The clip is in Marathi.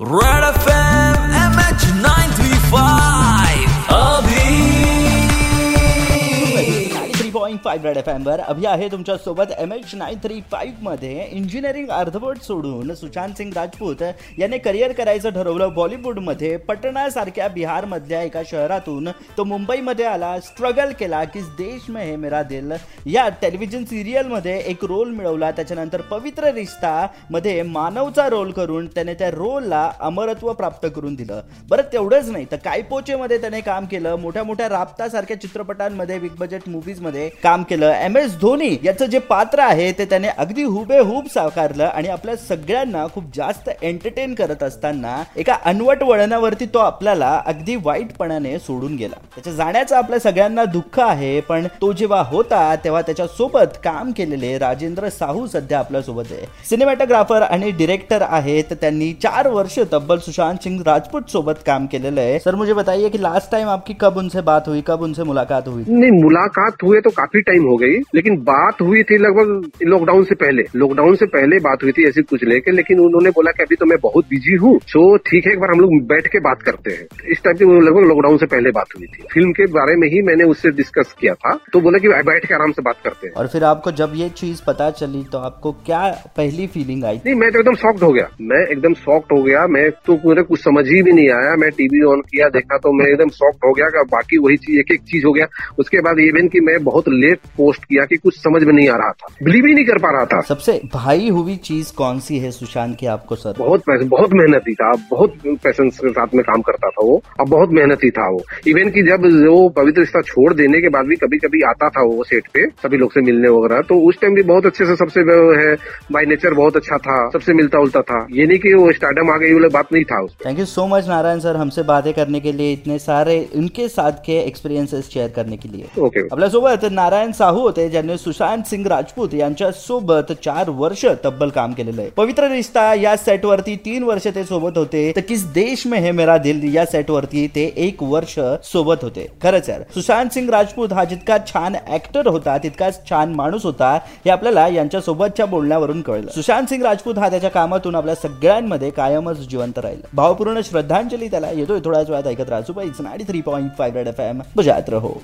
Right after five red F एमवर अभि आहे तुमच्यासोबत एम एच नाईन थ्री फाईव्हमध्ये. इंजिनिअरिंग अर्धवट सोडून सुशांत सिंग राजपूत याने करिअर करायचं ठरवलं बॉलिवूडमध्ये. पटणासारख्या बिहारमधल्या एका शहरातून तो मुंबईमध्ये आला स्ट्रगल केला की देश में है मेरा दिल. या टेलिव्हिजन सिरियलमध्ये एक रोल मिळवला त्याच्यानंतर पवित्र रिश्ता मध्ये मानवचा रोल करून त्याने त्या रोलला अमरत्व प्राप्त करून दिलं. बरं तेवढंच नाही तर कायपोचेमध्ये त्याने काम केलं. मोठ्या मोठ्या राबतासारख्या चित्रपटांमध्ये बिग बजेट मूवीजमध्ये काम केलं. एम एस धोनी याचं जे पात्र आहे ते त्याने अगदी हुबेहूब साकारलं आणि आपल्या सगळ्यांना खूप जास्त एंटरटेन करत असताना एका अनवट वळणावरती तो आपल्याला अगदी वाईटपणाने सोडून गेला. त्याच्या जाण्याचं आपल्या सगळ्यांना दुःख आहे पण तो जेव्हा होता तेव्हा त्याच्या सोबत काम केलेले राजेंद्र साहू सध्या आपल्यासोबत आहे. सिनेमॅटोग्राफर आणि डिरेक्टर आहेत त्यांनी चार वर्ष तब्बल सुशांत सिंग राजपूत सोबत काम केलेलं आहे. सर मुझे बताइए की लास्ट टाइम आपकी कब उनसे बात हुई कब उनसे मुलाकात हुई? नहीं मुलाकात हुए तो काफी टाइम हो गई लेकिन बात हुई थी लगभग लॉकडाउन से पहले। लॉकडाउन से पहले बात हुई थी ऐसी कुछ लेके लेकिन उन्होंने बोला कि अभी तो मैं बहुत बिज़ी हूँ तो ठीक है एक बार हम लोग बैठ के बात करते हैं। इस टाइप की लगभग लॉकडाउन से पहले बात हुई थी। फ़िल्म के बारे में ही मैंने उससे डिस्कस किया था तो बोला कि बैठ के आराम से बात करते हैं। और फिर आपको जब ये चीज़ पता चली तो आपको क्या पहली फीलिंग आई? नहीं मैं तो एकदम शॉक्ड हो गया। मैं एकदम शॉक्ड हो गया। मैं तो मुझे कुछ समझ ही भी नहीं आया। मैं टीवी ऑन किया देखा तो मैं एकदम शॉक्ड हो गया बाकी वही चीज़ एक एक चीज़ हो गया। उसके बाद इवन की मैं बहुत लेट पोस्ट किया कि कुछ समझ में नहीं आ रहा था। बिलीव ही नहीं कर पा रहा था। सबसे भाई हुई चीज़ कौन सी है सुशांत की आपको सर? बहुत पैसे बहुत मेहनती था। बहुत पैशन के साथ में काम करता था वो। और बहुत मेहनती था वो। इवन की जब वो पवित्र रिश्ता छोड़ देने के बाद भी कभी कभी आता था वो सेट पे सभी लोग से मिलने वगैरह तो उस टाइम भी बहुत अच्छे से सबसे है बाय नेचर बहुत अच्छा था सबसे मिलता उलता था। ये नहीं की वो स्टार्डम आ गई वाला बात नहीं था thank you so much Narayan sir हमसे बातें करने के लिए इतने सारे उनके साथ के एक्सपिरियन्सेस शेयर करने के लिए। ओके आपल्यासोबत नारायण साहू होते ज्यांनी सुशांत सिंग राजपूत यांच्या सोबत चार वर्ष तब्बल काम केलेलं आहे. पवित्र रिश्ता या सेट वरती तीन वर्ष ते सोबत होते. तर किस देश में है मेरा दिल या सेट वरती ते एक वर्ष सोबत होते. खरंच यार सुशांत सिंग राजपूत हा जितका छान ऍक्टर होता तितकाच छान माणूस होता हे आपल्याला यांच्या सोबतच्या बोलण्यावरून कळलं. सुशांत सिंग राजपूत हा त्याच्या कामातून आपल्या सगळ्यांमध्ये कायमच जिवंत राहील. भावपूर्ण श्रद्धांजली त्याला येतोय. थोड्याच वेळात ऐकत राजू पाहिजे नाडी three point five F M. बजात रहो.